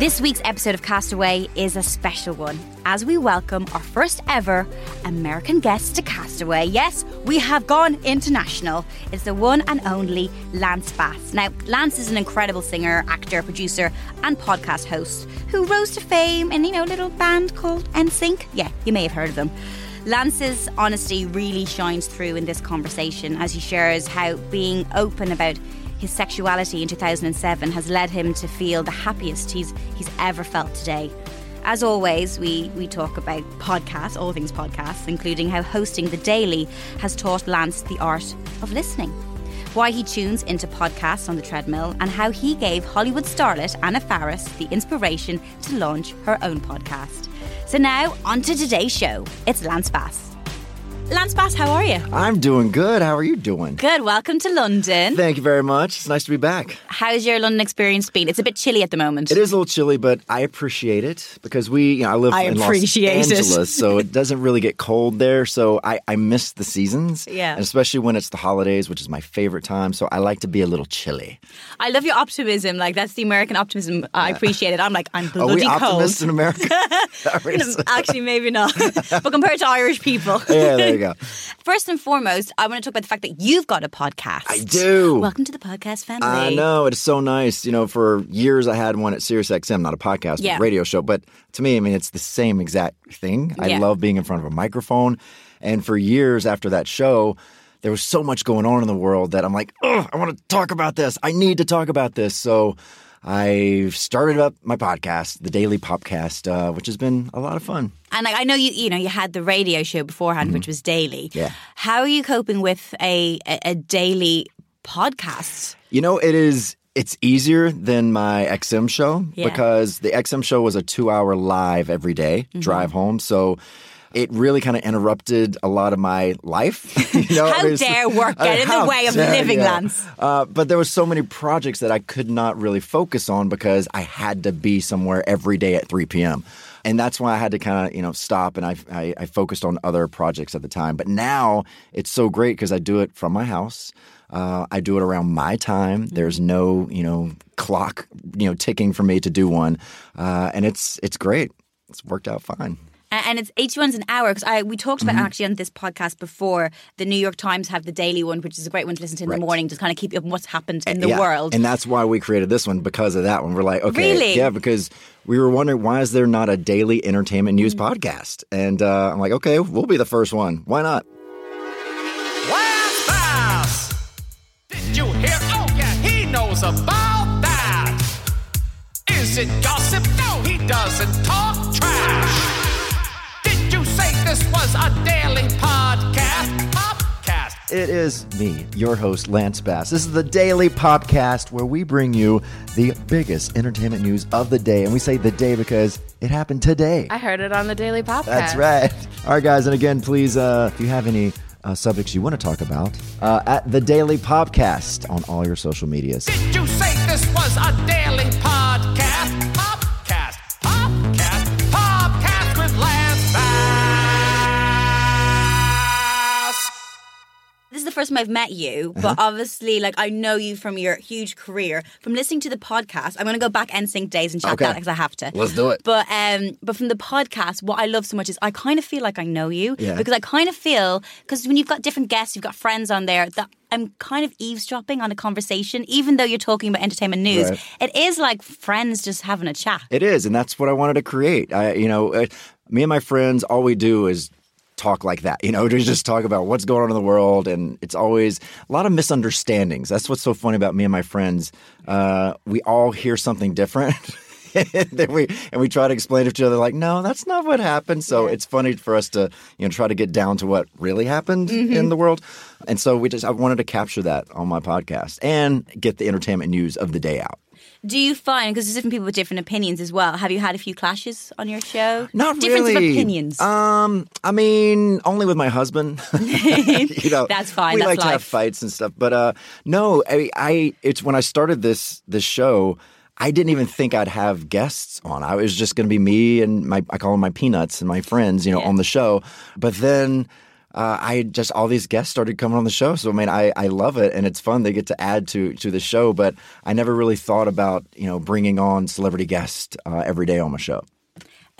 This week's episode of Castaway is a special one as we welcome our first ever American guest to Castaway. Yes, we have gone international. It's the one and only Lance Bass. Now, Lance is an incredible singer, actor, producer, and podcast host who rose to fame in, you know, a little band called NSYNC. Yeah, you may have heard of them. Lance's honesty really shines through in this conversation as he shares how being open about his sexuality in 2007 has led him to feel the happiest he's he's ever felt today. As always, we, we talk about podcasts, all things podcasts, including how hosting The Daily has taught Lance the art of listening, why he tunes into podcasts on the treadmill, and how he gave Hollywood starlet Anna Faris the inspiration to launch her own podcast. So now, on to today's show. It's Lance Bass. Lance Bass, how are you? I'm doing good. How are you doing? Good. Welcome to London. Thank you very much. It's nice to be back. How's your London experience been? It's a bit chilly at the moment. It is a little chilly, but I appreciate it because we, you know, I live I in appreciate Los it. Angeles, so it doesn't really get cold there. So I, I miss the seasons, Yeah. and especially when it's the holidays, which is my favorite time. So I like to be a little chilly. I love your optimism. Like that's the American optimism. I appreciate it. I'm like I'm Are bloody we cold. optimists in America? Are Actually, maybe not. but compared to Irish people, yeah, go. First and foremost, I want to talk about the fact that you've got a podcast. I do. Welcome to the podcast family. I know it's so nice. You know, for years I had one at SiriusXM, not a podcast, but a radio show. But to me, I mean, it's the same exact thing. I Yeah. love being in front of a microphone. And for years after that show, there was so much going on in the world that I'm like, oh, I want to talk about this. I need to talk about this. So I started up my podcast, the Daily Popcast, uh, which has been a lot of fun. And like, I know you, you know, you had the radio show beforehand, which was daily. Mm-hmm. Yeah. How are you coping with a a, daily podcast? You know, it is. It's easier than my XM show Yeah. because the XM show was a two-hour live every day Mm-hmm. drive home. So it really kind of interrupted a lot of my life. you know? How dare work get in the way of dare- living, yeah. Lance? Uh, but there were so many projects that I could not really focus on because I had to be somewhere every day at 3 p.m. And that's why I had to kind of, you know, stop and I, I, I focused on other projects at the time. But now it's so great because I do it from my house. Uh, I do it around my time. There's no, you know, clock, you know, ticking for me to do one, uh, and it's it's great. It's worked out fine. And and it's each one's an hour because I we talked Mm-hmm. about actually on this podcast before. The New York Times have the daily one, which is a great one to listen to in the morning to kind of keep you up on what's happened in the Yeah, world. And that's why we created this one because of that one. We're like, okay, Really? yeah, because we were wondering why is there not a daily entertainment news Mm. podcast? And uh, I'm like, okay, we'll be the first one. Why not? Lance Bass! Did you hear? Oh, yeah, he knows about that. Is it gossip? No, he doesn't talk this was a daily podcast? Podcast. It is me, your host, Lance Bass. This is the Daily Popcast where we bring you the biggest entertainment news of the day. And we say the day because it happened today. I heard it on the Daily Podcast. That's right. All right, guys. And again, please, uh, if you have any uh, subjects you want to talk about, uh, at the Daily Popcast on all your social medias. Did you say this was a daily podcast? The first time I've met you, but obviously, like I know you from your huge career. From listening to the podcast, I'm going to go back NSYNC days and chat Okay. that because I have to. Let's do it. But um, but from the podcast, what I love so much is I kind of feel like I know you Yeah. because I kind of feel because when you've got different guests, you've got friends on there that. I'm kind of eavesdropping on a conversation, even though you're talking about entertainment news. Right. It is like friends just having a chat. It is, and that's what I wanted to create. I, you know, uh, me and my friends, all we do is talk like that. You know, to just talk about what's going on in the world, and it's always a lot of misunderstandings. That's what's so funny about me and my friends. Uh, we all hear something different. then we and we try to explain it to each other like, no, that's not what happened. So it's funny for us to you know try to get down to what really happened in the world. And so we just I wanted to capture that on my podcast and get the entertainment news of the day out. Do you find because there's different people with different opinions as well? Have you had a few clashes on your show? Not Difference really. of opinions. Um, I mean, only with my husband. you know, That's fine, We that's like to have fights and stuff, but uh, no, I, I. It's when I started this this show. I didn't even think I'd have guests on. I was just going to be me and my I call them my peanuts and my friends, you know, Yeah. on the show. But then uh, I just all these guests started coming on the show. So I mean, I, I love it and it's fun. They get to add to to the show. But I never really thought about you know bringing on celebrity guests uh, every day on my show.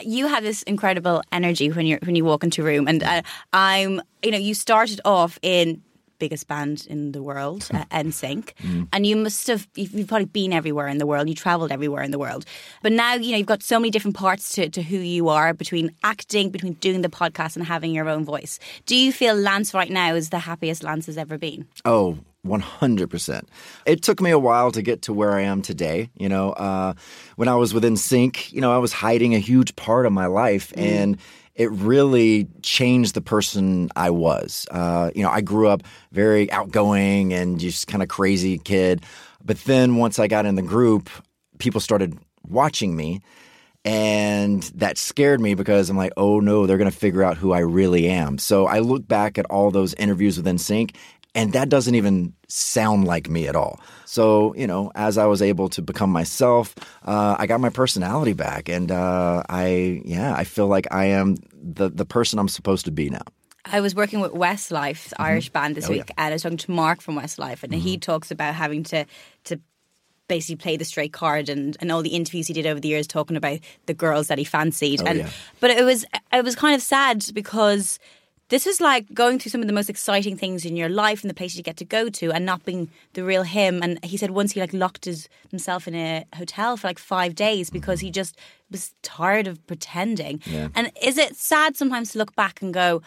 you have this incredible energy when you when you walk into a room, and uh, I'm you know you started off in biggest band in the world, uh, NSYNC, and you must have you've, probably been everywhere in the world. You travelled everywhere in the world, but now you know you've got so many different parts to, to who you are between acting, between doing the podcast, and having your own voice. Do you feel Lance right now is the happiest Lance has ever been? Oh, 100%. It took me a while to get to where I am today. You know, uh, when I was with NSYNC, you know, I was hiding a huge part of my life and it really changed the person I was. Uh, you know, I grew up very outgoing and just kind of crazy kid. But then once I got in the group, people started watching me and that scared me because I'm like, oh no, they're going to figure out who I really am. So I look back at all those interviews with NSYNC, and that doesn't even sound like me at all. So you know, as I was able to become myself, uh, I got my personality back, and uh, I yeah, I feel like I am the the person I'm supposed to be now. I was working with Westlife, the Irish band, this week, and I was talking to Mark from Westlife, and he talks about having to to basically play the straight card and, and all the interviews he did over the years talking about the girls that he fancied. and yeah. but it was it was kind of sad because this was like going through some of the most exciting things in your life and the places you get to go to and not being the real him. And he said once he like locked his, himself in a hotel for like five days because he just was tired of pretending. And is it sad sometimes to look back and go,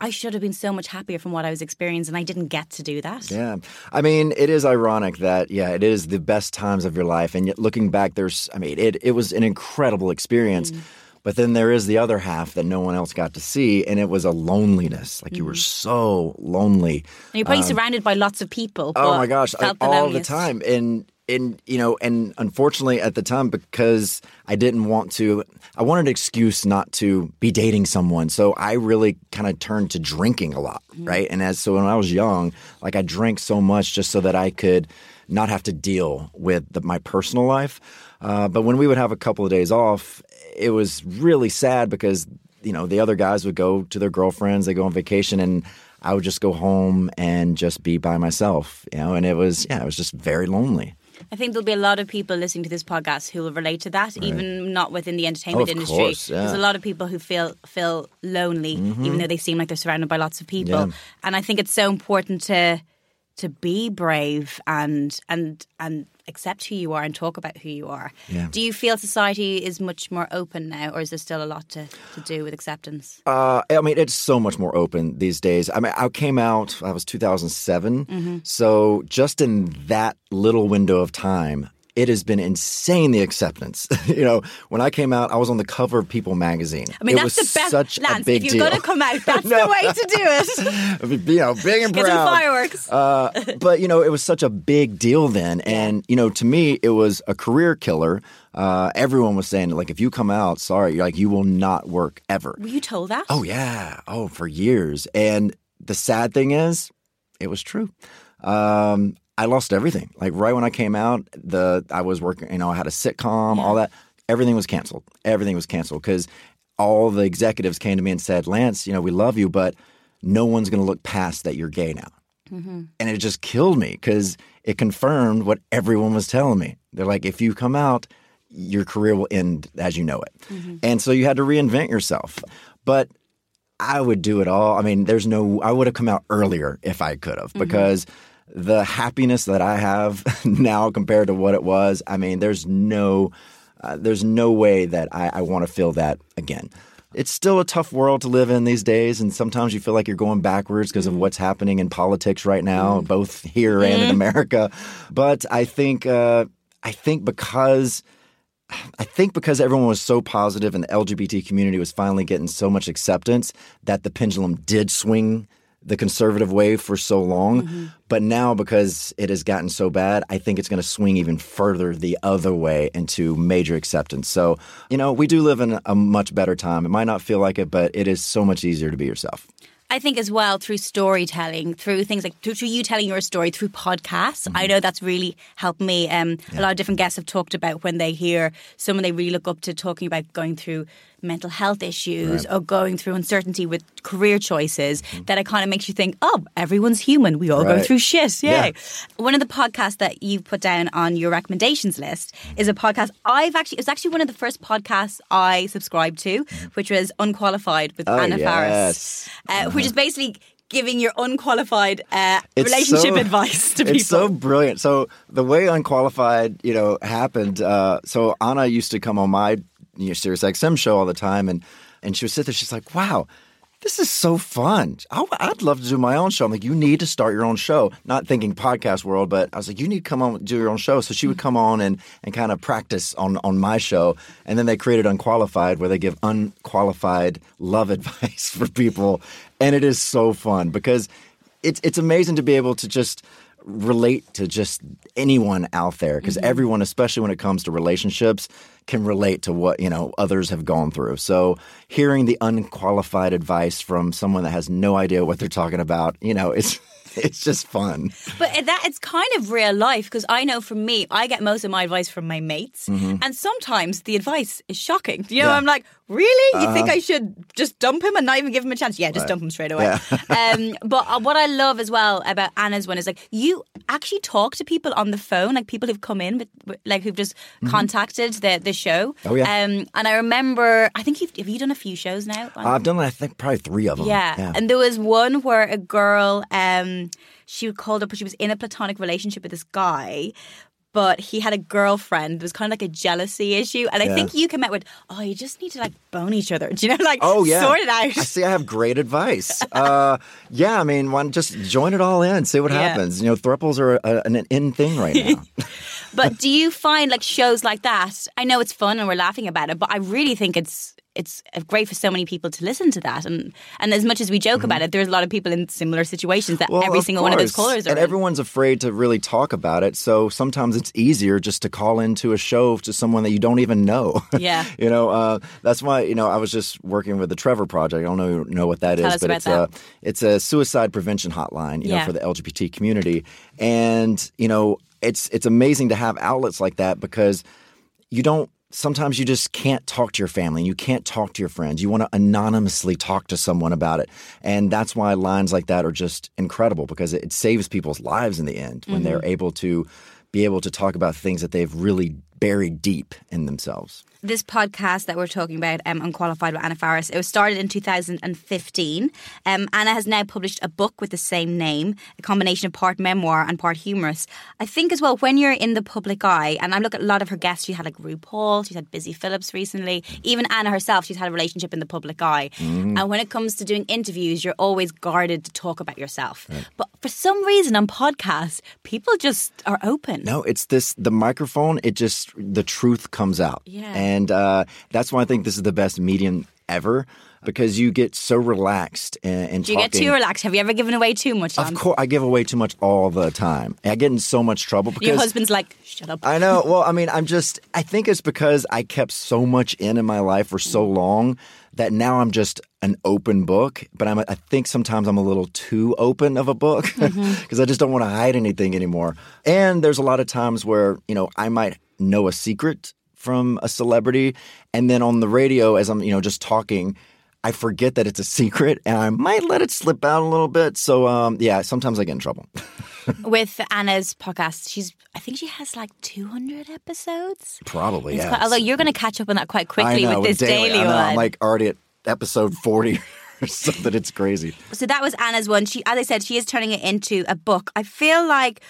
I should have been so much happier from what I was experiencing and I didn't get to do that. Yeah. I mean, it is ironic that, yeah, it is the best times of your life. And yet looking back, there's, I mean, it, it was an incredible experience. Mm. But then there is the other half that no one else got to see. And it was a loneliness. Like you were so lonely. And you're probably surrounded by lots of people. Oh my gosh, I- the all the time. And and you know, and unfortunately at the time because I didn't want to I wanted an excuse not to be dating someone. So I really kind of turned to drinking a lot, Mm-hmm. right? And as so when I was young, like I drank so much just so that I could not have to deal with the, my personal life. Uh, but when we would have a couple of days off, it was really sad because you know the other guys would go to their girlfriends, they go on vacation, and I would just go home and just be by myself, you know. And it was yeah, it was just very lonely. I think there'll be a lot of people listening to this podcast who will relate to that, even not within the entertainment Oh, industry. course, yeah. Mm-hmm. There's a lot of people who feel feel lonely, even though they seem like they're surrounded by lots of people. Yeah. And I think it's so important to to be brave and and and accept who you are and talk about who you are. Yeah. Do you feel society is much more open now, or is there still a lot to, to do with acceptance? Uh, I mean, it's so much more open these days. I mean, I came out, I was 2007. So just in that little window of time, it has been insane the acceptance. you know, when I came out, I was on the cover of People magazine. I mean, it that's was the best. such Lance, a big if you're deal. to come out, that's No. the way to do it. you know, big and Get some proud. fireworks. Uh, but you know, it was such a big deal then, and you know, to me, it was a career killer. Uh, everyone was saying like, if you come out, sorry, you're like you will not work ever. Were you told that? Oh yeah, oh for years. And the sad thing is, it was true. Um, I lost everything. Like right when I came out, the I was working. You know, I had a sitcom, all that. Everything was canceled. Everything was canceled because all the executives came to me and said, "Lance, you know, we love you, but no one's going to look past that you're gay now." Mm-hmm. And it just killed me because it confirmed what everyone was telling me. They're like, if you come out, your career will end as you know it. Mm-hmm. And so you had to reinvent yourself. But I would do it all. I mean, there's no, I would have come out earlier if I could have mm-hmm. because the happiness that I have now compared to what it was, I mean, there's no, uh, there's no way that I, I want to feel that again. It's still a tough world to live in these days, and sometimes you feel like you're going backwards because of what's happening in politics right now, both here and in America. But I think, uh, I think because I think because everyone was so positive and the LGBT community was finally getting so much acceptance that the pendulum did swing the conservative way for so long. But now, because it has gotten so bad, I think it's going to swing even further the other way into major acceptance. So, you know, we do live in a much better time. It might not feel like it, but it is so much easier to be yourself. I think as well through storytelling, through things like through, through you telling your story through podcasts. Mm-hmm. I know that's really helped me. Um, A lot of different guests have talked about when they hear someone they really look up to talking about going through mental health issues or going through uncertainty with career choices. That it kind of makes you think, oh, everyone's human. We all go Mm-hmm. Through shit. Yay. Yeah. One of the podcasts that you've put down on your recommendations list is a podcast I've actually, it's actually one of the first podcasts I subscribed to, which was Unqualified with Oh, Anna yes. Faris, uh, which is basically giving your unqualified uh, relationship so- advice to people. It's so brilliant. So the way unqualified, you know, happened. Uh, so Anna used to come on my you know, Sirius XM show all the time, and and she would sit there. She's like, "Wow, this is so fun. I, would love to do my own show." I'm like, "You need to start your own show." Not thinking podcast world, but I was like, "You need to come on do your own show." So she would mm. come on and and kind of practice on on my show, and then they created Unqualified, where they give unqualified love advice for people, and it is so fun because it's it's amazing to be able to just relate to just anyone out there because mm-hmm. everyone especially when it comes to relationships can relate to what you know others have gone through. So hearing the unqualified advice from someone that has no idea what they're talking about you know it's it's just fun But that it's kind of real life because I know from me, I get most of my advice from my mates, and sometimes the advice is shocking. You know, Mm-hmm. Yeah. Uh-huh. I'm like, really? You think I should just dump him and not even give him a chance? Yeah, just dump him straight away. um, but uh, what I love as well about Anna's one is like you actually talk to people on the phone, like people who've come in, with, like who've just contacted the the show. Mm-hmm. Oh, yeah. Um, and I remember, I think you've have you done a few shows now? i've done i think probably three of them yeah. And there was one where a girl, um, she called up, she was in a platonic relationship with this guy, but he had a girlfriend. There was kind of like a jealousy issue. And I think you came out with, oh, you just need to like bone each other. Do you know? Like, Oh yeah, sort it out. I see. I have great advice. uh, yeah, I mean, one just join it all in, see what Yeah. happens. You know, thruples are a, an in thing right now. But do you find like shows like that? I know it's fun and we're laughing about it, but I really think it's it's great for so many people to listen to that. And and as much as we joke about it, there's a lot of people in similar situations that Mm-hmm. Well, every single one of those callers are and in. everyone's afraid to really talk about it. So sometimes it's easier just to call into a show to someone that you don't even know. Yeah. you know, uh, that's why you know I was just working with the Trevor Project. I don't know know what that is, Tell us but it's that. a it's a suicide prevention hotline. You know, for the LGBT community, and you know, it's it's amazing to have outlets like that because you don't sometimes you just can't talk to your family and you can't talk to your friends. You want to anonymously talk to someone about it. And that's why lines like that are just incredible because it, it saves people's lives in the end when they're mm-hmm. able to be able to talk about things that they've really buried deep in themselves this podcast that we're talking about, um, Unqualified with Anna Faris, it was started in 2015. Um, Anna has now published a book with the same name, a combination of part memoir and part humorous. I think as well, when you're in the public eye, and I look at a lot of her guests, she had like RuPaul, she's had Busy Philipps recently, even Anna herself, she's had a relationship in the public eye. And when it comes to doing interviews, you're always guarded to talk about yourself. But for some reason on podcasts, people just are open. No, it's this the microphone, it just the truth comes out. Yeah. And uh, that's why I think this is the best medium ever because you get so relaxed and, and Do you get too relaxed? Have you ever given away too much? Of course, I give away too much all the time. I get in so much trouble because Your husband's like, shut up. I know. Well, I mean, I'm just. I think it's because I kept so much in in my life for so long that now I'm just an open book. But I'm. I think sometimes I'm a little too open of a book because Mm-hmm. I just don't want to hide anything anymore. And there's a lot of times where you know I might know a secret from a celebrity, and then on the radio as I'm you know just talking. I forget that it's a secret and I might let it slip out a little bit. So, um, yeah, sometimes I get in trouble. with Anna's podcast. She's, I think she has like 200 episodes. Probably, yeah. although you're going to catch up on that quite quickly know, with this daily, I know, one. I'm like already at episode 40 or something. It's crazy. so that was Anna's one. She, as I said, she is turning it into a book. I feel like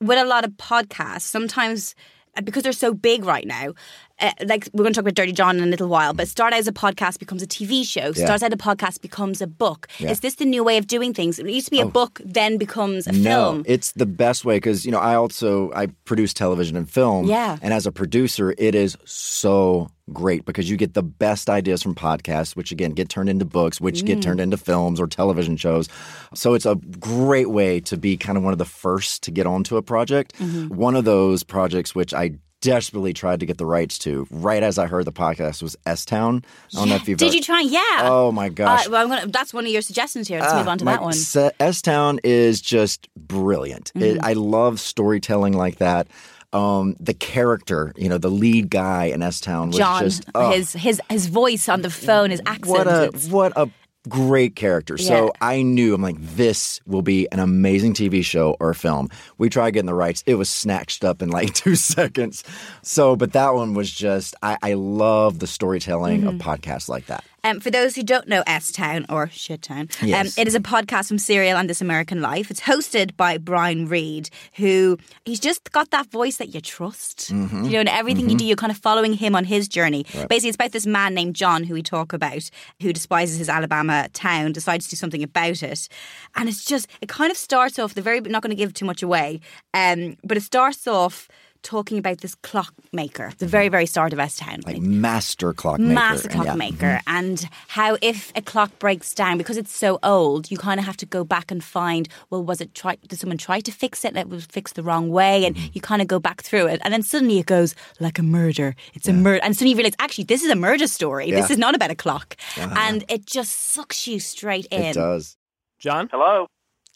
with a lot of podcasts, sometimes because they're so big right now. Uh, like we're going to talk about Dirty John in a little while, but start out as a podcast becomes a TV show. Yeah. Starts out a podcast becomes a book. Yeah. Is this the new way of doing things? It used to be a book, then becomes a No, film. it's the best way because you know I also I produce television and film. Yeah. and as a producer, it is so great because you get the best ideas from podcasts, which again get turned into books, which Mm. get turned into films or television shows. So it's a great way to be kind of one of the first to get onto a project. Mm-hmm. One of those projects which I desperately tried to get the rights to right as I heard the podcast was S Town. I don't know if you've Did you try? Yeah. Oh my gosh. Uh, well, I'm gonna, that's one of your suggestions here. Let's move on to that one. S Town is just brilliant. Mm-hmm. I love storytelling like that. Um, the character, you know, the lead guy in S Town was John, just oh, his his his voice on the phone, his accent. what a what a great character. Yeah. So I knew I'm like this will be an amazing TV show or film. We tried getting the rights. It was snatched up in like two seconds. So, but that one was just I, I love the storytelling Mm-hmm. of podcasts like that. Um, for those who don't know S Town or Shit Town, Yes. um, it is a podcast from Serial and This American Life. It's hosted by Brian Reed, who he's just got that voice that you trust. Mm-hmm. You know, and everything you do, you're kind of following him on his journey. Basically, it's about this man named John who we talk about, who despises his Alabama town, decides to do something about it, and it's just it kind of starts off the very. Not going to give too much away, um, but it starts off. Talking about this clockmaker, the very, very start of S Town. Like master clockmaker. Master and yeah. Mm-hmm. clockmaker, and how if a clock breaks down because it's so old, you kind of have to go back and find. Well, was it try? Did someone try to fix it? and It was fixed the wrong way, and mm-hmm. you kind of go back through it, and then suddenly it goes like a murder. It's a murder, and suddenly you realize actually this is a murder story. This is not about a clock, uh-huh. and it just sucks you straight in. It does. John? Hello.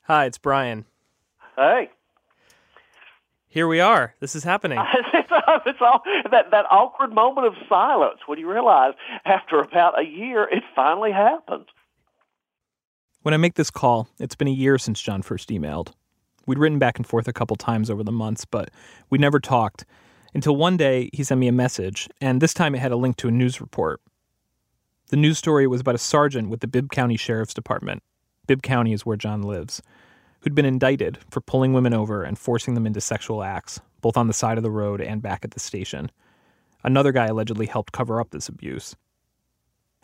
Hi, it's Brian. Hey. Here we are. This is happening. it's, it's all that that awkward moment of silence when you realize after about a year it finally happened. When I make this call, it's been a year since John first emailed. We'd written back and forth a couple times over the months, but we never talked until one day he sent me a message, and this time it had a link to a news report. The news story was about a sergeant with the Bibb County Sheriff's Department. Bibb County is where John lives, who'd been indicted for pulling women over and forcing them into sexual acts, both on the side of the road and back at the station. Another guy allegedly helped cover up this abuse.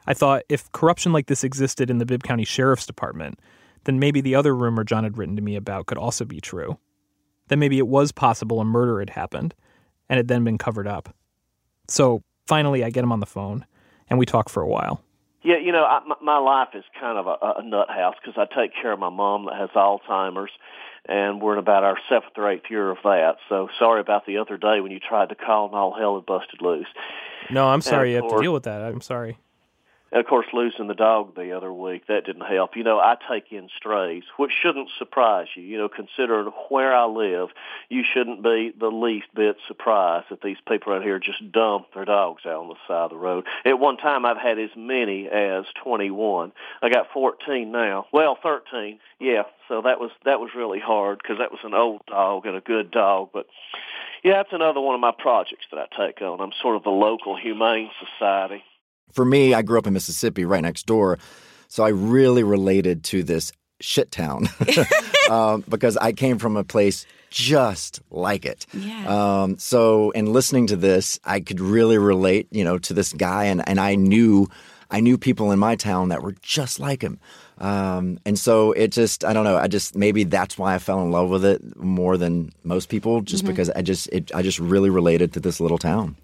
I thought if corruption like this existed in the Bibb County Sheriff's Department, then maybe the other rumor John had written to me about could also be true. Then maybe it was possible a murder had happened and had then been covered up. So finally, I get him on the phone and we talk for a while. Yeah, you know, I, my, my life is kind of a, a nut house because I take care of my mom that has Alzheimer's, and we're in about our seventh or eighth year of that. So sorry about the other day when you tried to call and all hell had busted loose. No, I'm sorry you of have to deal with that. I'm sorry. And of course, losing the dog the other week, that didn't help. You know, I take in strays, which shouldn't surprise you. You know, considering where I live, you shouldn't be the least bit surprised that these people around here just dump their dogs out on the side of the road. At one time, I've had as many as 21. I got 14 now. Well, 13. Yeah, so that was that was really hard because that was an old dog and a good dog, but yeah, that's another one of my projects that I take on. I'm sort of the local humane society. For me, I grew up in Mississippi, right next door, so I really related to this shit town um, because I came from a place just like it. Yeah. Um, so, in listening to this, I could really relate, you know, to this guy, and and I knew. I knew people in my town that were just like him. Um, and so it just, I don't know, I just, maybe that's why I fell in love with it more than most people, just Mm-hmm. because I just, it, I just really related to this little town.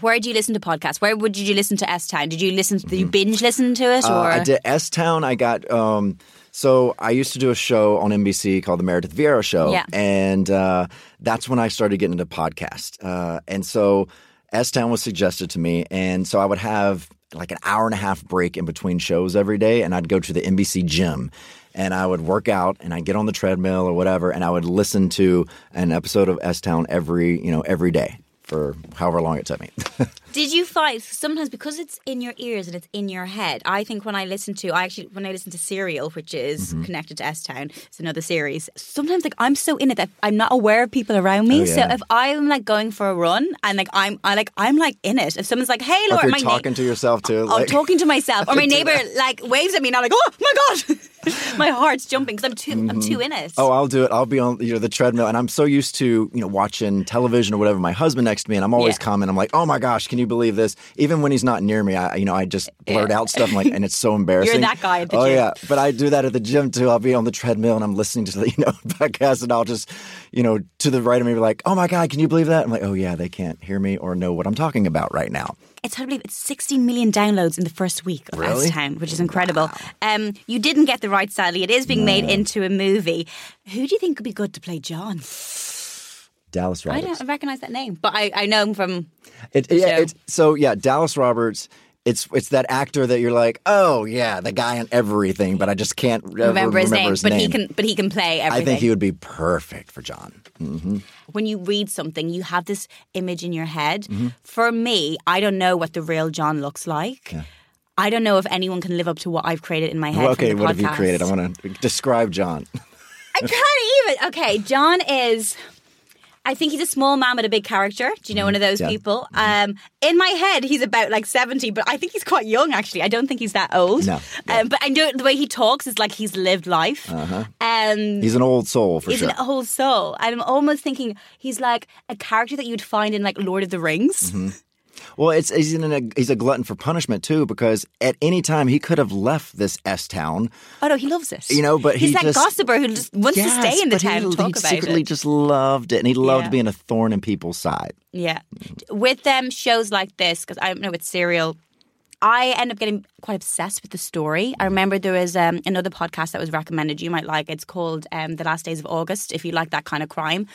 Where do you listen to podcasts? Where would you listen to S Town? Did you listen? Did you binge listen to it, or Mm-hmm. Uh, I did S Town. I got um, so I used to do a show on NBC called the Meredith Vieira Show, Yeah. and uh, that's when I started getting into podcasts. Uh, and so S Town was suggested to me, and so I would have like an hour and a half break in between shows every day, and I'd go to the NBC gym. And I would work out, and I'd get on the treadmill or whatever, and I would listen to an episode of S Town every, you know, every day for however long it took me. Did you find sometimes because it's in your ears and it's in your head? I think when I listen to, I actually when I listen to Serial, which is Mm-hmm. connected to S Town, it's another series. Sometimes like I'm so in it that I'm not aware of people around me. Oh, So if I'm like going for a run and like I'm, I like I'm like in it. If someone's like, "Hey, Laura," you're my na- talking to yourself too, I'm talking to myself, or my neighbor that. like waves at me, and I'm like, "Oh my god!" My heart's jumping because I'm too I'm too in it. Oh, I'll do it. I'll be on you know the treadmill, and I'm so used to you know watching television or whatever. My husband next to me, and I'm always Yeah. commenting. I'm like, oh my gosh, can you believe this? Even when he's not near me, I you know I just blurt out stuff. Like, and it's so embarrassing. that guy at the oh gym. yeah, but I do that at the gym too. I'll be on the treadmill and I'm listening to the you know podcast, and I'll just you know to the right of me be like, oh my god, can you believe that? I'm like, oh yeah, they can't hear me or know what I'm talking about right now. It's hard to believe it's 16 million downloads in the first week of Really? S-Town, which is incredible. Um, you didn't get the right, sadly. It is being made into a movie. Who do you think would be good to play John? Dallas Roberts. I don't recognize that name, but I, I know him from. It, yeah, it's so yeah, Dallas Roberts. It's it's that actor that you're like, oh yeah, the guy in everything, but I just can't ever Remember his name, but he can, but he can play everything. I think he would be perfect for John. when you read something, you have this image in your head. Mm-hmm. For me, I don't know what the real John looks like. I don't know if anyone can live up to what I've created in my head. Well, okay, what have you created? I want to describe John. I can't even. Okay, John is. I think he's a small man with a big character. Do you know one of those Yeah. people? Um, in my head, he's about like seventy, but I think he's quite young. Actually, I don't think he's that old. No. Um, but I know the way he talks is like he's lived life. Uh-huh. Um, He's an old soul for is sure. He's an old soul. I'm almost thinking he's like a character that you'd find in like Lord of the Rings. Mm-hmm. Well, it's he's in a, he's a glutton for punishment too because at any time he could have left this S town. Oh no, he loves it. You know, but he's he that just- gossiper who just wants Yes, to stay in the but he, town and talk he about secretly it. just loved it, and he loved Yeah. being a thorn in people's side. Yeah. With them shows like this, because I don't know with serial, I end up getting quite obsessed with the story. I remember there was um, another podcast that was recommended you might like. It's called um, The Last Days of August, if you like that kind of crime.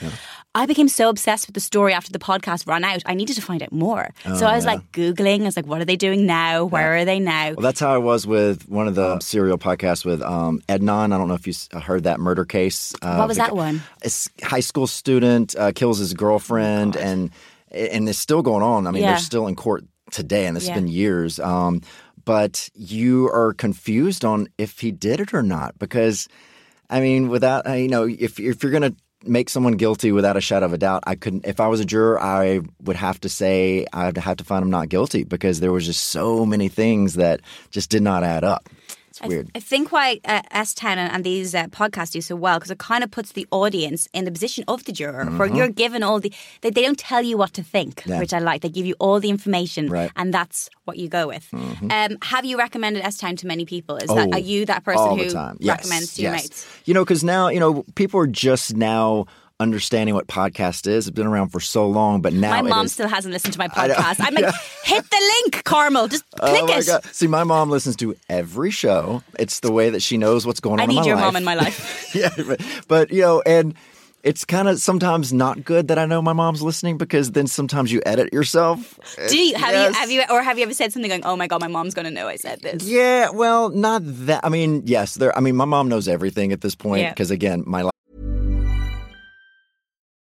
I became so obsessed with the story after the podcast ran out. I needed to find out more. so I was like Googling, I was like, what are they doing now? Where are they now? Well, that's how I was with one of the serial podcasts with um, Adnan. I don't know if you heard that murder case. Uh, What was that one? It's high school student uh, kills his girlfriend, and and it's still going on. I mean, Oh, Yeah. they're still in court today, and this Yeah. has been years. Um, but you are confused on if he did it or not because, I mean, without uh, you know, if if you're gonna make someone guilty without a shadow of a doubt, I couldn't. If I was a juror, I would have to say I'd have to find him not guilty because there was just so many things that just did not add up. I- weird. I, think why uh, S Town and, and these uh, podcasts do so well because it kind of puts the audience in the position of the juror, where you're given all the. They, they don't tell you what to think, Mm-hmm. Yeah. which I like. They give you all the information, Right. Mm-hmm. and that's what you go with. Um, have you recommended S Town to many people? Is that Oh, are you that person who. Yes, recommends to your mates? You know, because now you know people are just now understanding what podcast is. It's been around for so long, but now My mom still hasn't listened to my podcast. I'm like, hit the link, Carmel. Just oh click Oh my it. God. See, my mom listens to every show. It's the way that she knows what's going on. I in need my your life. mom in my life. yeah, but, but you know, and it's kind of sometimes not good that I know my mom's listening because then sometimes you edit yourself. Do you have Yes. you have you or have you ever said something going, "Oh my god, my mom's going to know I said this"? Yeah, well, not that. I mean, yes, there. I mean, my mom knows everything at this point Yeah. because again, my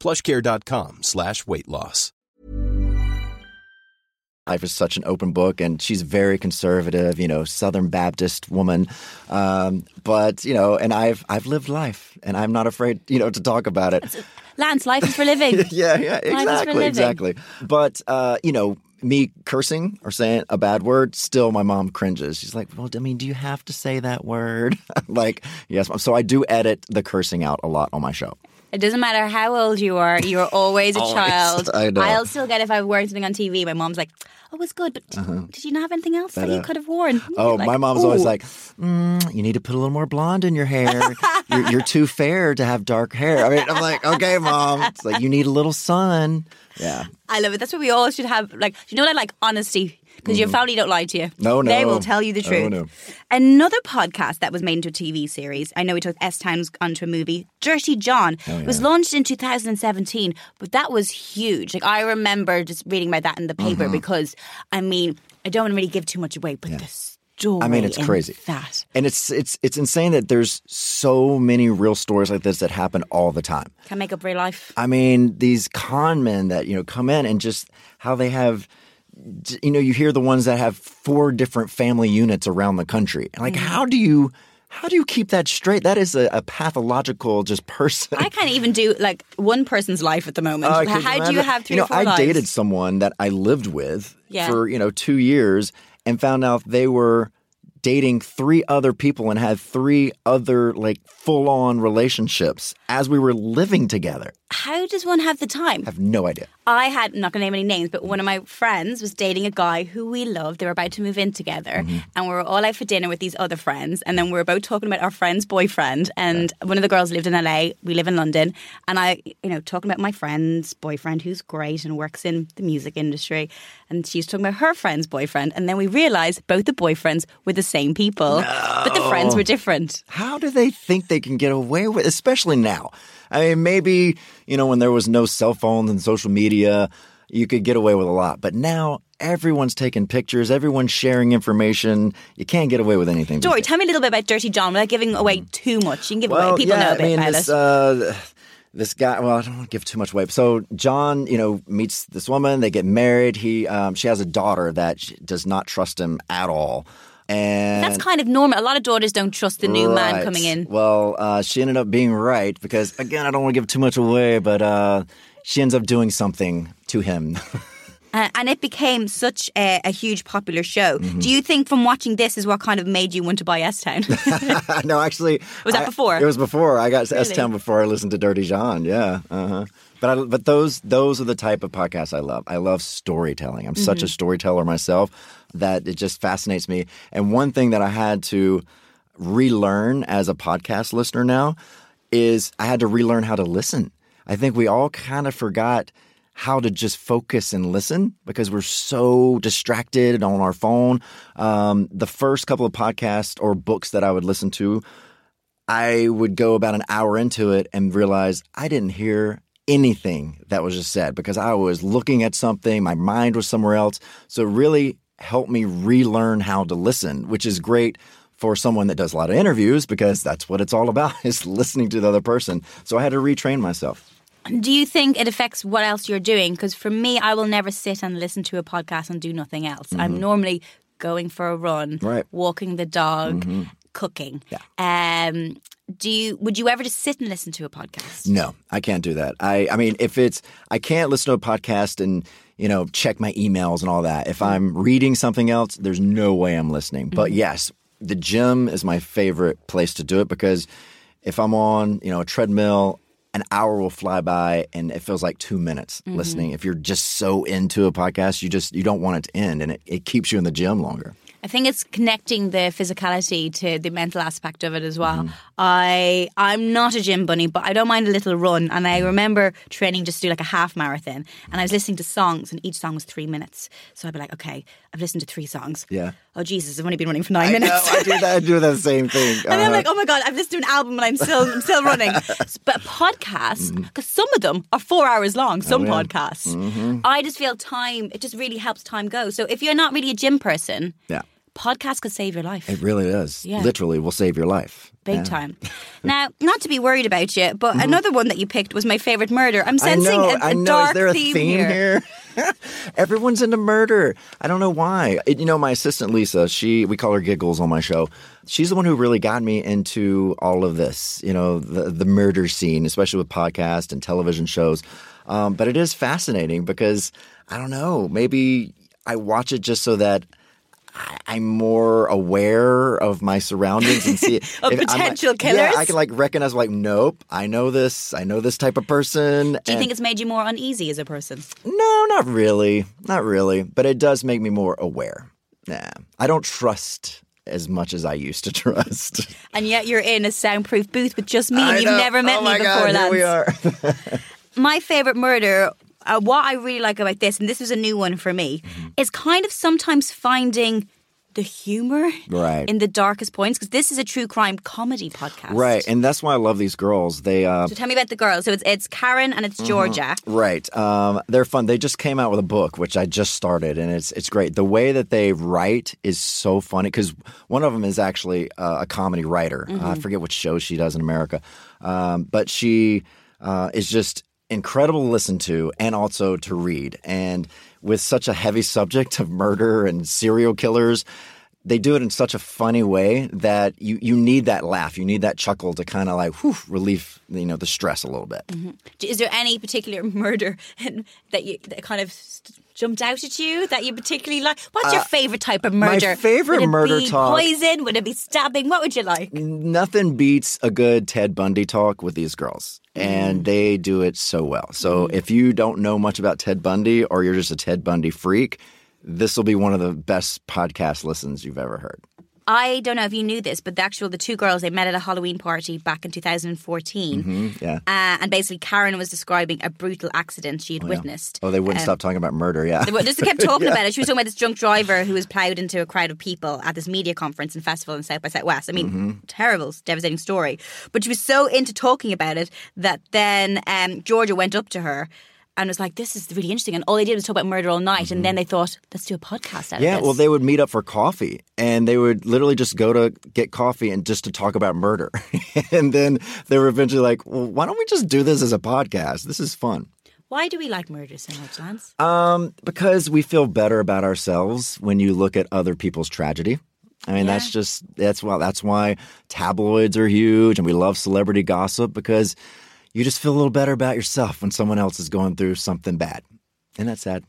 plushcare.com slash weight loss. life is such an open book and she's very conservative you know southern baptist woman. Um, but you know and i've i've lived life and i'm not afraid you know to talk about it. Lance, life is for living. yeah yeah Life is for exactly exactly. But uh, you know me cursing or saying a bad word still my mom cringes. She's like well i mean do you have to say that word? Like yes so i do edit the cursing out a lot on my show It doesn't matter how old you are, you're always a Always. child. I know. will still get if I wear something on TV. My mom's like, "Oh, it was good, but did you not have anything else that, you could have worn?" Oh, Like, my mom's always "Ooh." like, mm, "You need to put a little more blonde in your hair. you're, you're too fair to have dark hair." I mean, I'm like, "Okay, mom." It's like you need a little sun. Yeah. I love it. That's what we all should have. Like, you know what I like? Honesty. Because your family don't lie to you. Mm-hmm. No, no. They will tell you the Oh, truth. no. Another podcast that was made into a TV series. I know we took S Times onto a movie. Dirty John Oh, was launched in 2017, but that was huge. Like I remember just reading about that in the paper Mm-hmm. because I mean I don't want to really give too much away, but the story. I mean, it's crazy. That And it's it's it's insane that there's so many real stories like this that happen all the time. can make up real life. I mean, these con men that you know come in and just how they have, you know, you hear the ones that have four different family units around the country. Like, Mm-hmm. how do you how do you keep that straight? That is a, a pathological just person. I can't even do like one person's life at the moment. Uh, How do you have three You know, I lives? dated someone that I lived with Yeah. for you know two years and found out they were dating three other people and had three other like full on relationships as we were living together. How does one have the time? I have no idea. I had, I'm not going to name any names, but one of my friends was dating a guy who we loved. They were about to move in together, Mm-hmm. and we were all out for dinner with these other friends. And then we were about talking about our friend's boyfriend. And one of the girls lived in LA. We live in London. And I, you know, talking about my friend's boyfriend who's great and works in the music industry. And she's talking about her friend's boyfriend. And then we realized both the boyfriends were the same people, but the friends were different. How do they think they can get away with, especially now? I mean, maybe you know when there was no cell phones and social media, you could get away with a lot. But now everyone's taking pictures, everyone's sharing information. You can't get away with anything. Dory, tell me a little bit about Dirty John without giving away too much. You can give well, away, people yeah, know a bit I mean, about this, it. Uh, this guy. Well, I don't want to give too much away. So John, you know, meets this woman. They get married. He, um, she has a daughter that does not trust him at all. And That's kind of normal. A lot of daughters don't trust the new man coming in. Well, uh, she ended up being right because, again, I don't want to give too much away, but uh, she ends up doing something to him. Uh, and it became such a, a huge popular show. Mm-hmm. Do you think from watching this is what kind of made you want to buy S Town? no, actually, Was that I- before? It was before I got Really? S Town before I listened to Dirty John. Yeah, uh-huh. but I, but those those are the type of podcasts I love. I love storytelling. I'm such a Mm-hmm. storyteller myself that it just fascinates me. And one thing that I had to relearn as a podcast listener now is I had to relearn how to listen. I think we all kind of forgot how to just focus and listen because we're so distracted on our phone. Um, the first couple of podcasts or books that I would listen to, I would go about an hour into it and realize I didn't hear anything that was just said because I was looking at something, my mind was somewhere else. So really helped me relearn how to listen, which is great for someone that does a lot of interviews because that's what it's all about is listening to the other person. So I had to retrain myself. Do you think it affects what else you're doing? Because for me, I will never sit and listen to a podcast and do nothing else. I'm normally going for a run, Mm-hmm. Right. Mm-hmm. walking the dog, cooking. Um, do you? Would you ever just sit and listen to a podcast? No, I can't do that. I, I mean, if it's, I can't listen to a podcast and, you know, check my emails and all that. If mm-hmm. I'm reading something else, there's no way I'm listening. But mm-hmm. yes, the gym is my favorite place to do it because if I'm on, you know, a treadmill, an hour will fly by and it feels like two minutes mm-hmm. listening. If you're just so into a podcast, you just, you don't want it to end and it, it keeps you in the gym longer. I think it's connecting the physicality to the mental aspect of it as well. Mm-hmm. I I'm not a gym bunny, but I don't mind a little run. And I remember training just to do like a half marathon, and I was listening to songs, and each song was three minutes. So I'd be like, okay, I've listened to three songs. Yeah. Oh Jesus, I've only been running for nine I know, minutes. I do that. I do that same thing. And then I'm Uh-huh. like, oh my god, I've listened to an album and I'm still I'm still running. but podcasts, because some of them are four hours long. Some Mm-hmm. Oh, yeah. podcasts, I just feel time. It just really helps time go. So if you're not really a gym person, yeah, podcasts could save your life. it really does. Yeah. Literally will save your life. Big Yeah. time. Now, not to be worried about you, but another one that you picked was my favorite murder. I'm sensing I know, a, a I know. dark Is there a theme, theme here? Everyone's into murder. I don't know why. It, you know, my assistant Lisa, she we call her Giggles on my show. She's the one who really got me into all of this. You know, the the murder scene, especially with podcasts and television shows. Um, but it is fascinating because I don't know. Maybe I watch it just so that I'm more aware of my surroundings and see Of I'm like- potential Yeah. I can like recognize like, nope, I know this. I know this type of person. Do you think it's made you more uneasy as a person? No, not really, not really. But it does make me more aware. Nah, I don't trust as much as I used to trust. And yet you're in a soundproof booth with just me, and I you've know. never met oh me before. God, here we are. My favorite murder. Uh, what I really like about this, and this was a new one for me, Mm-hmm. is kind of sometimes finding the humor Right. in the darkest points because this is a true crime comedy podcast. right, and that's why I love these girls. They uh, So tell me about the girls. So it's it's Karen and it's Mm-hmm. Georgia. Right. Um, they're fun. They just came out with a book, which I just started, and it's it's great. The way that they write is so funny because one of them is actually uh, a comedy writer. Uh, I forget which show she does in America, um, but she uh, is just incredible to listen to and also to read. And with such a heavy subject of murder and serial killers. They do it in such a funny way that you, you need that laugh, you need that chuckle to kind of like whew, you know the stress a little bit. Mm-hmm. Is there any particular murder that you that kind of jumped out at you that you particularly like? What's your favorite type of Uh, my murder? favorite would it murder be talk- Poison? Would it be stabbing? What would you like? nothing beats a good Ted Bundy talk with these girls. And they do it so well. So if you don't know much about Ted Bundy or you're just a Ted Bundy freak, this will be one of the best podcast listens you've ever heard. I don't know if you knew this, but the actual the two girls they met at a Halloween party back in 2014, hmm Yeah. uh, and basically Karen was describing a brutal accident she had witnessed. Oh, they wouldn't Um, stop talking about murder. Yeah. They just kept talking about it. She was talking about this drunk driver who was ploughed into a crowd of people at this media conference and festival in South by Southwest. I mean, Mm-hmm. terrible, devastating story. But she was so into talking about it that then um, Georgia went up to her and it was like, "This is really interesting." And all they did was talk about murder all night. And then they thought, "Let's do a podcast out Mm-hmm. Yeah, of this." well, they would meet up for coffee, and they would literally just go to get coffee and just to talk about murder. and then they were eventually like, "Well, why don't we just do this as a podcast? This is fun." Why do we like murder so much, Lance? Um, because we feel better about ourselves when you look at other people's tragedy. I mean, that's just that's why that's why tabloids are huge, and we love celebrity gossip because you just feel a little better about yourself when someone else is going through something bad. And that's sad.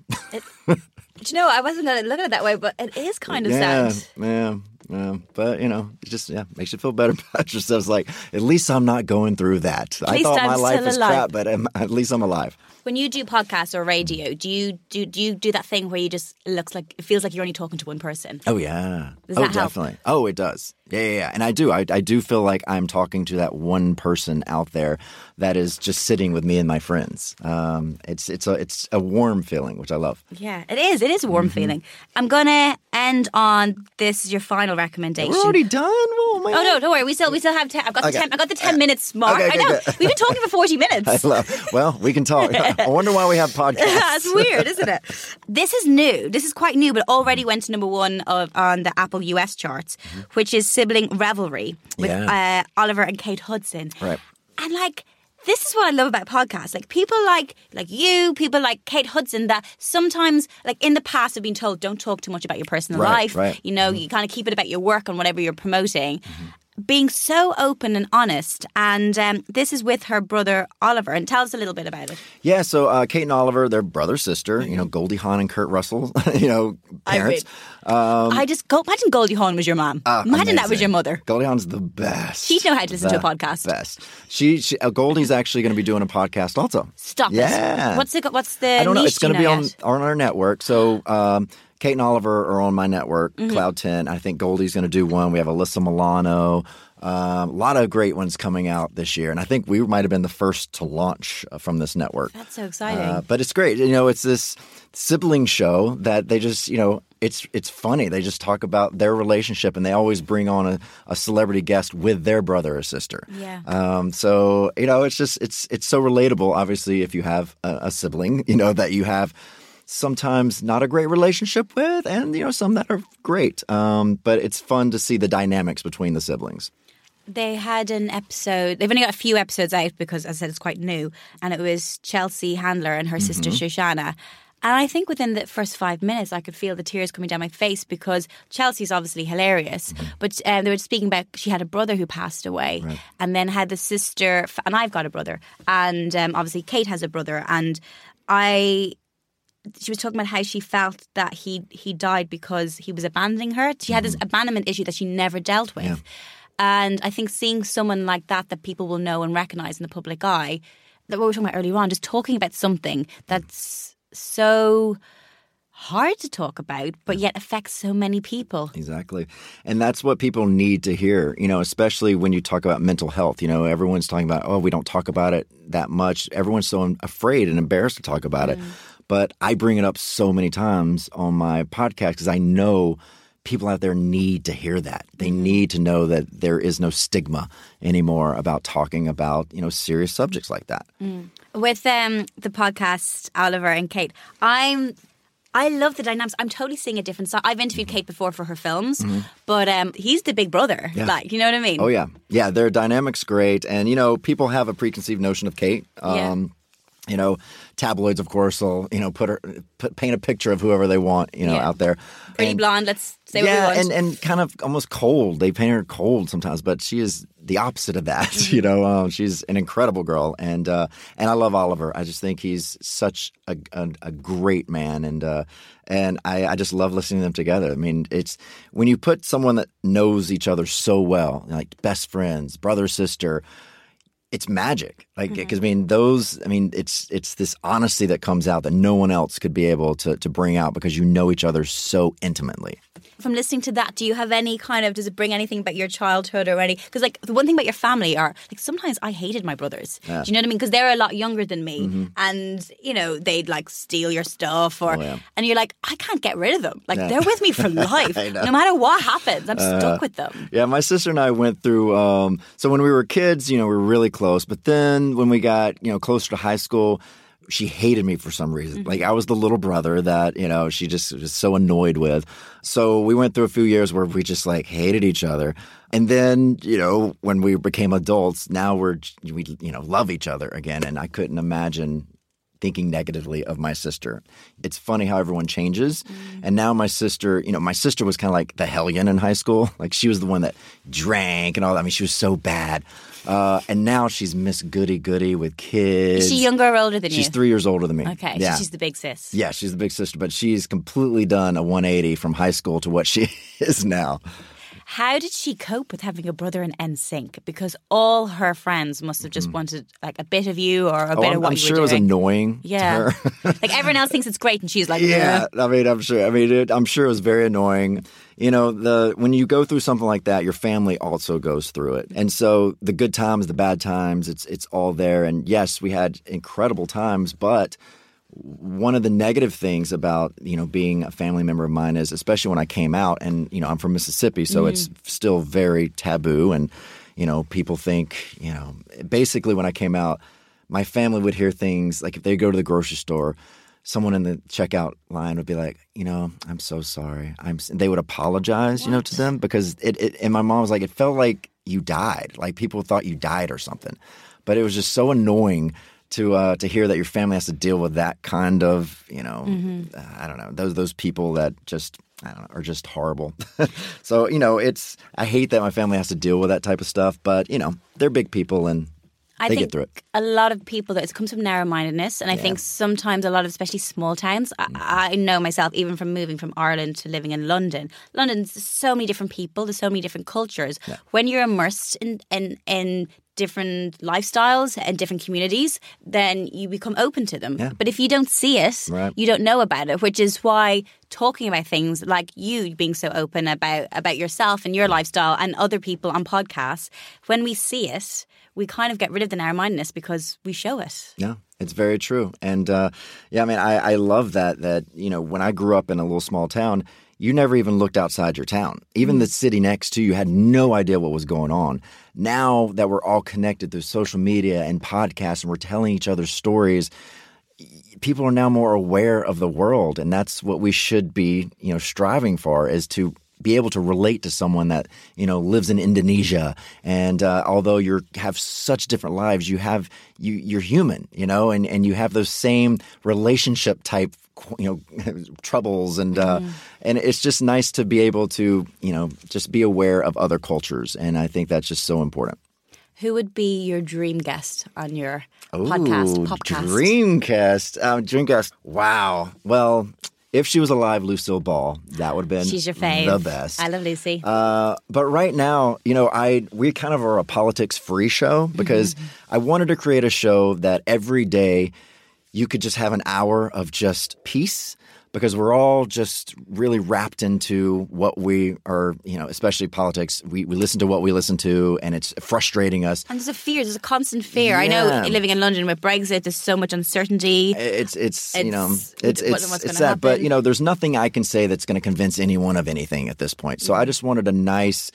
Do you know, I wasn't going to look at it that way, but it is kind of yeah, sad. yeah, yeah. But you know, it just yeah makes you feel better about yourself. It's like at least I'm not going through that. I thought I'm my life was alive. crap, but um, at least I'm alive. When you do podcasts or radio, do you do do you do that thing where you just looks like it feels like you're only talking to one person? Oh yeah. Does oh that help? definitely. Oh, it does. Yeah, yeah, yeah. And I do. I, I do feel like I'm talking to that one person out there that is just sitting with me and my friends. Um, it's it's a it's a warm feeling, which I love. Yeah, it is. It is a warm Mm-hmm. feeling. I'm gonna end on this is your final recommendation. We're already done. Oh my Oh no, don't worry. We still we still have ten. I've got the Okay. ten. I got the ten minutes mark. okay, I know. We've been talking for forty minutes. I love. Well, we can talk. I wonder why we have podcasts. That's weird, isn't it? This is new. This is quite new, but already went to number one of, on the Apple US charts, which is Sibling Revelry with Mm-hmm. Yeah. uh, Oliver and Kate Hudson. Right. And like, this is what I love about podcasts. Like people like like you, people like Kate Hudson that sometimes like in the past have been told don't talk too much about your personal Right, life. right. Mm-hmm. You know, you kind of keep it about your work and whatever you're promoting. Being so open and honest, and um, this is with her brother Oliver. And tell us a little bit about it. Yeah, so uh, Kate and Oliver, they're brother sister. You know, Goldie Hawn and Kurt Russell. you know, parents. I just go imagine Goldie Hawn was your mom. Ah, imagine that was your mother. Goldie Hawn's the best. She'd know how to listen to a podcast. Best. She, she uh, Goldie's actually going to be doing a podcast also. Stop Yeah. it. What's the what's the I don't know. It's going to be know on yet? on our network. So um, Kate and Oliver are on my network, Mm-hmm. Cloud Ten. I think Goldie's going to do one. We have Alyssa Milano. Um, a lot of great ones coming out this year, and I think we might have been the first to launch uh, from this network. That's so exciting. Uh, but it's great. You know, it's this sibling show that they just, you know, it's it's funny. They just talk about their relationship, and they always bring on a, a celebrity guest with their brother or sister. Yeah. Um, so you know, it's just it's it's so relatable. Obviously, if you have a, a sibling, you know that you have sometimes not a great relationship with, and you know some that are great. Um, but it's fun to see the dynamics between the siblings. They had an episode. They've only got a few episodes out because, as I said, it's quite new. And it was Chelsea Handler and her sister Mm-hmm. Shoshana. And I think within the first five minutes, I could feel the tears coming down my face because Chelsea's obviously hilarious. Mm-hmm. But um, they were speaking about she had a brother who passed away, and then had the sister, and I've got a brother, and um, obviously Kate has a brother, and I she was talking about how she felt that he he died because he was abandoning her. She had this mm-hmm. abandonment issue that she never dealt with. And I think seeing someone like that that people will know and recognize in the public eye, that what we were talking about earlier on, just talking about something that's so hard to talk about, but yet affects so many people. Exactly. And that's what people need to hear, you know, especially when you talk about mental health. You know, everyone's talking about, oh, we don't talk about it that much. Everyone's so afraid and embarrassed to talk about it. Mm. But I bring it up so many times on my podcast because I know people out there need to hear that. They mm-hmm. need to know that there is no stigma anymore about talking about, you know, serious subjects like that. Mm. with um, the podcast Oliver and Kate, I'm I love the dynamics. I'm totally seeing a different side. I've interviewed mm-hmm. Kate before for her films, mm-hmm. but um, he's the big brother. Yeah. Like, you know what I mean? Oh yeah, yeah. Their dynamics great, and you know people have a preconceived notion of Kate. Yeah. Um, You know, tabloids, of course, will you know put her put, paint a picture of whoever they want, you know, Yeah. out there. Pretty And- blonde. Let's say yeah, and and kind of almost cold. They paint her cold sometimes, but she is the opposite of that. Mm-hmm. You know, um, she's an incredible girl, and uh, and I love Oliver. I just think he's such a a, a great man, and uh, and I, I just love listening to them together. I mean, it's when you put someone that knows each other so well, like best friends, brother sister. It's magic, like mm-hmm. because I mean those. I mean it's it's this honesty that comes out that no one else could be able to to bring out because you know each other so intimately. From listening to that, do you have any kind of, does it bring anything about your childhood or any? Because, like, the one thing about your family are, like, sometimes I hated my brothers. Do you know what I mean? Because they're a lot younger than me. And, you know, they'd, like, steal your stuff or, Mm-hmm. Oh, yeah. and you're like, I can't get rid of them. Like, Yeah. they're with me for life. Uh, no matter what happens, I'm stuck with them. Yeah, my sister and I went through. Um, so when we were kids, you know, we were really close. But then when we got, you know, closer to high school, she hated me for some reason. Mm-hmm. Like I was the little brother that you know she just was so annoyed with. So we went through a few years where we just like hated each other. And then you know when we became adults, now we're we you know love each other again. And I couldn't imagine thinking negatively of my sister. It's funny how everyone changes. Mm. And now my sister, you know, my sister was kind of like the hellion in high school. Like she was the one that drank and all that. I mean, she was so bad. Uh, and now she's Miss Goody Goody with kids. Is she younger or older than you? She's three years older than me. Okay, Yeah. she's the big sis. yeah, she's the big sister, but she's completely done a 180 from high school to what she is now. How did she cope with having a brother in NSYNC? Because all her friends must have just wanted like a bit of you or a Mm-hmm. Oh, bit I'm, of what I'm you sure were it was annoying Yeah. to her. like everyone else thinks it's great, and she's like, yeah. I mean, I'm sure. I mean, it, I'm sure it was very annoying. You know, the when you go through something like that, your family also goes through it, and so the good times, the bad times, it's it's all there. And yes, we had incredible times, but one of the negative things about you know being a family member of mine is especially when I came out and you know I'm from Mississippi so it's mm. still very taboo and you know people think you know basically when I came out my family would hear things like if they go to the grocery store someone in the checkout line would be like you know I'm so sorry. I'm they would apologize you know to them because it, it and my mom was like it felt like you died. Like people thought you died or something. But it was just so annoying to uh, to hear that your family has to deal with that kind of you know uh, I don't know those those people that just I don't know are just horrible. so you know it's I hate that my family has to deal with that type of stuff, but you know they're big people and I they think get through it. a lot of people that it comes from narrow mindedness, and I think sometimes a lot of especially small towns. Mm. I, I know myself, even from moving from Ireland to living in London. London's so many different people. There's so many different cultures. When you're immersed in in in different lifestyles and different communities, then you become open to them. Yeah. But if you don't see it, Right. you don't know about it, which is why talking about things like you being so open about about yourself and your lifestyle and other people on podcasts, when we see it, we kind of get rid of the narrow mindedness because we show it. Yeah, it's very true. And uh, yeah, I mean, I, I love that. That you know, when I grew up in a little small town, you never even looked outside your town. Even the mm. city next to you had no idea what was going on. Now that we're all connected through social media and podcasts, and we're telling each other stories, people are now more aware of the world, and that's what we should be, you know, striving for is to be able to relate to someone that you know lives in Indonesia, and uh, although you have such different lives, you have you you're human, you know, and and you have those same relationship type you know troubles and uh, and it's just nice to be able to you know just be aware of other cultures and i think that's just so important Who would be your dream guest on your Ooh, podcast? Podcast. Dreamcast. Um, Dreamcast. Wow. Well, if she was alive, Lucille Ball, that would have been She's your fave. the best. I love Lucy. Uh, but right now, you know, I we kind of are a politics free show because I wanted to create a show that every day you could just have an hour of just peace because we're all just really wrapped into what we are, you know, especially politics. We, we listen to what we listen to and it's frustrating us. and there's a fear. There's a constant fear. I know living in London with Brexit, there's so much uncertainty. It's it's, you know It's- it's it's it's that, but you know, there's nothing I can say that's going to convince anyone of anything at this point. Mm-hmm. So I just wanted a nice.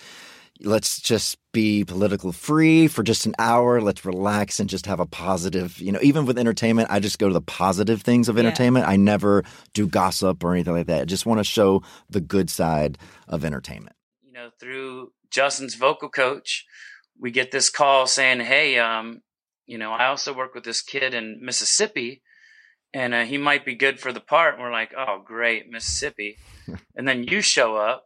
Let's just be political free for just an hour. Let's relax and just have a positive. You know, even with entertainment, I just go to the positive things of Yeah. entertainment. I never do gossip or anything like that. I just want to show the good side of entertainment. you know, through Justin's vocal coach, we get this call saying, "Hey, um, you know, I also work with this kid in Mississippi, and uh, he might be good for the part." And we're like, "Oh, great, Mississippi!" and then you show up,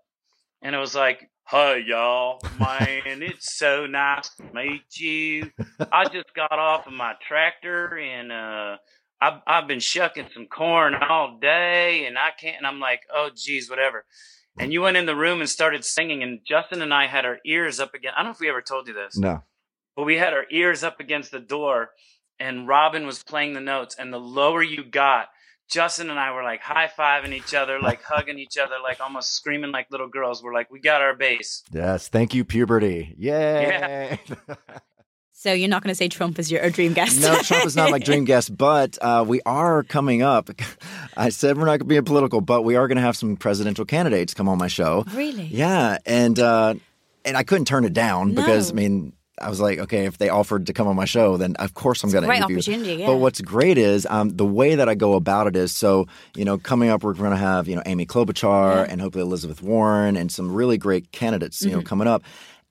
and it was like, "Hi, y'all, man, it's so nice to meet you. I just got off of my tractor and." uh I've, I've been shucking some corn all day and I can't, and I'm like, oh, geez, whatever. And you went in the room and started singing, and Justin and I had our ears up against. I don't know if we ever told you this, No, but we had our ears up against the door, and Robin was playing the notes. And the lower you got, Justin and I were like high fiving each other, like hugging each other, like almost screaming like little girls. We're like, we got our bass. yes, thank you, puberty. Yay! So you're not going to say Trump is your dream guest? No, Trump is not my dream guest, but uh, we are coming up. I said we're not going to be a political, but we are going to have some presidential candidates come on my show. Really? Yeah, and uh, and I couldn't turn it down because I mean. I was like, okay, if they offered to come on my show, then of course I'm going to interview. opportunity, yeah. But what's great is um, the way that I go about it is so you know coming up we're going to have you know Amy Klobuchar and hopefully Elizabeth Warren and some really great candidates Mm-hmm. you know coming up.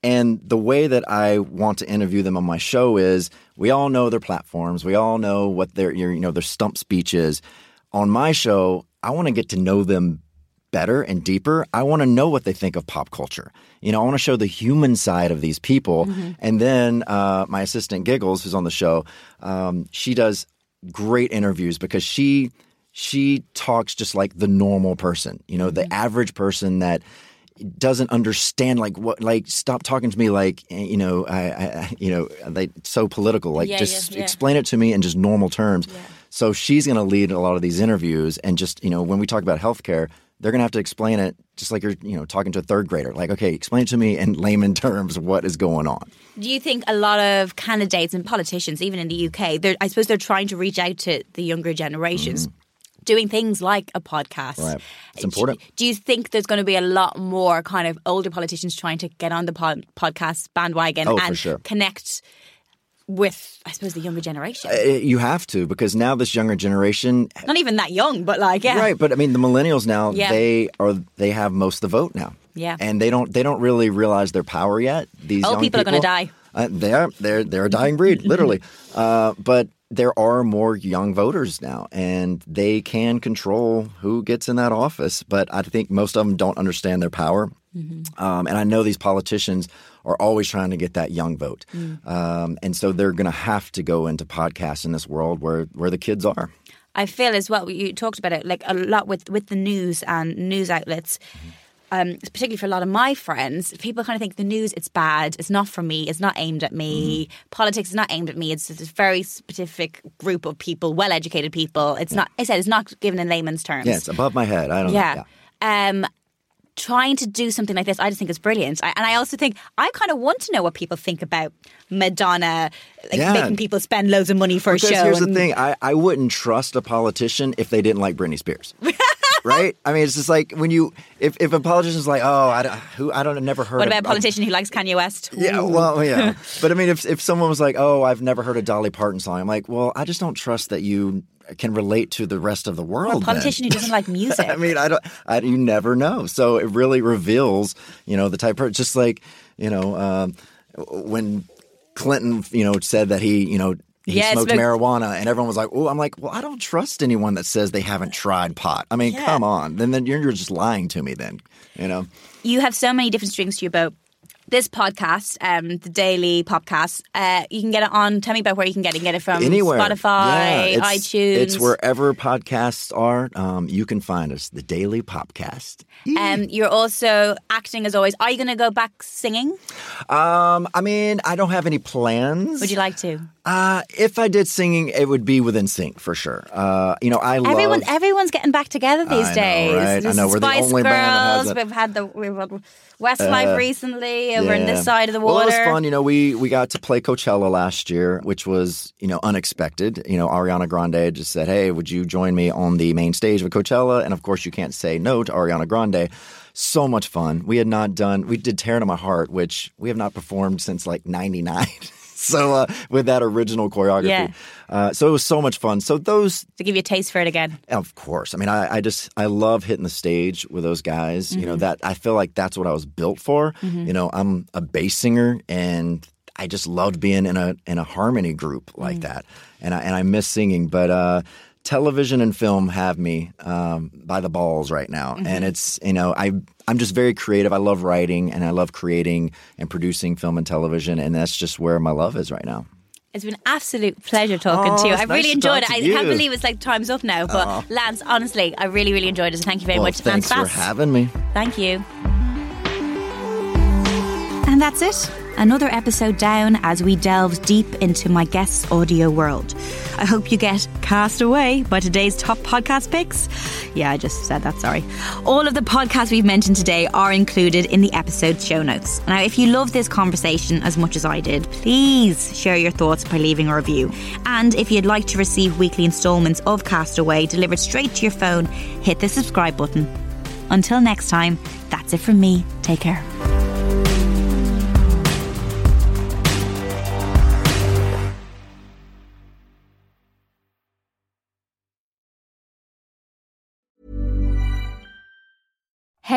And the way that I want to interview them on my show is we all know their platforms, we all know what their you know their stump speech is. On my show, I want to get to know them better and deeper. I want to know what they think of pop culture. You know, I want to show the human side of these people. And then uh, my assistant Giggles, who's on the show, um, she does great interviews because she she talks just like the normal person. You know, the average person that doesn't understand like what like stop talking to me like you know I, I you know they so political like Yeah, just yeah, yeah. explain it to me in just normal terms. So she's going to lead a lot of these interviews and just you know when we talk about healthcare they're going to have to explain it just like you're you know talking to a third grader like okay explain it to me in layman terms what is going on. Do you think a lot of candidates and politicians, even in the UK, they're, I suppose they're trying to reach out to the younger generations, mm-hmm. doing things like a podcast? Right. It's important. Do you think there's going to be a lot more kind of older politicians trying to get on the pod, podcast bandwagon Oh, and sure. connect with, I suppose, the younger generation? Eh, You have to because now this younger generation Not even that young, but like, yeah. Right, but I mean the millennials now Yeah. they are they have most of the vote now. Yeah. And they don't they don't really realize their power yet. These Old young people are gonna die. Uh, they are they're they're a dying breed, literally. Uh, but there are more young voters now, and they can control who gets in that office. But I think most of them don't understand their power. Um, and I know these politicians are always trying to get that young vote, um, and so they're going to have to go into podcasts in this world where where the kids are. I feel as well. You talked about it like a lot with with the news and news outlets. Um, particularly for a lot of my friends, people kind of think the news it's bad. It's not for me. It's not aimed at me. Politics is not aimed at me. It's a very specific group of people, well educated people. It's not. I said it's not given in layman's terms. Yeah, it's above my head. I don't yeah. know. Yeah. Um, trying to do something like this, I just think is brilliant. I, and I also think I kind of want to know what people think about Madonna, like Yeah. making people spend loads of money for Because a show. here's the thing: I, I wouldn't trust a politician if they didn't like Britney Spears. right? I mean, it's just like when you if, if a politician's like, oh, I don't, who I don't I've never heard. What of, about a politician who likes Kanye West? Yeah, well, yeah, but I mean, if if someone was like, "Oh, I've never heard a Dolly Parton song," I'm like, "Well, I just don't trust that you can relate to the rest of the world." Or a then." politician who doesn't like music. I mean, I don't. I, you never know. So it really reveals, you know, the type of just like you know um, when Clinton, you know, said that he, you know. He Yes, smoked look- marijuana, and everyone was like, "Oh, I'm like, well, I don't trust anyone that says they haven't tried pot. I mean, Yeah. come on. Then, then you're, you're just lying to me. Then, you know, you have so many different strings to your bow this podcast, um, the daily podcast, uh, you can get it on. Tell me about where you can get it. You can get it from Anywhere. Spotify, Yeah, it's, iTunes. It's wherever podcasts are. Um, you can find us, the Daily Popcast. Um, you're also acting as always. Are you going to go back singing? Um, I mean, I don't have any plans. Would you like to? Uh, if I did singing, it would be with NSYNC for sure. Uh, you know, I love. Everyone, everyone's getting back together these I know, days. right? I know, we're the only Girls. band that has it. We've had the we've had Westlife Uh, recently over in this side of the water. Well, it was fun. You know, we we got to play Coachella last year, which was you know unexpected. You know, Ariana Grande just said, "Hey, would you join me on the main stage of Coachella?" And of course, you can't say no to Ariana Grande. So much fun. We had not done. We did "Tearin' Up My Heart," which we have not performed since like '99. so uh, with that original choreography, Yeah. uh, so it was so much fun. So those to give you a taste for it again. of course. I mean, I, I just I love hitting the stage with those guys. You know Mhm. that I feel like that's what I was built for. Mhm. You know, I'm a bass singer, and I just loved being in a in a harmony group like Mm. that. And I and I miss singing, but uh, television and film have me um, by the balls right now. Mhm. And it's you know I I'm just very creative. I love writing and I love creating and producing film and television, and that's just where my love is right now. It's been an absolute pleasure talking Oh, to you. I've nice really enjoyed it. I to can't believe it's like time's up now. But Aw. Lance, honestly, I really, really enjoyed it. So thank you very well, much. thanks Lance for Bass. having me. Thank you. And that's it. Another episode down as we delve deep into my guest's audio world. I hope you get cast away by today's top podcast picks. Yeah, I just said that, sorry. All of the podcasts we've mentioned today are included in the episode show notes. Now, if you love this conversation as much as I did, please share your thoughts by leaving a review. And if you'd like to receive weekly installments of Castaway delivered straight to your phone, hit the subscribe button. Until next time, that's it from me. Take care.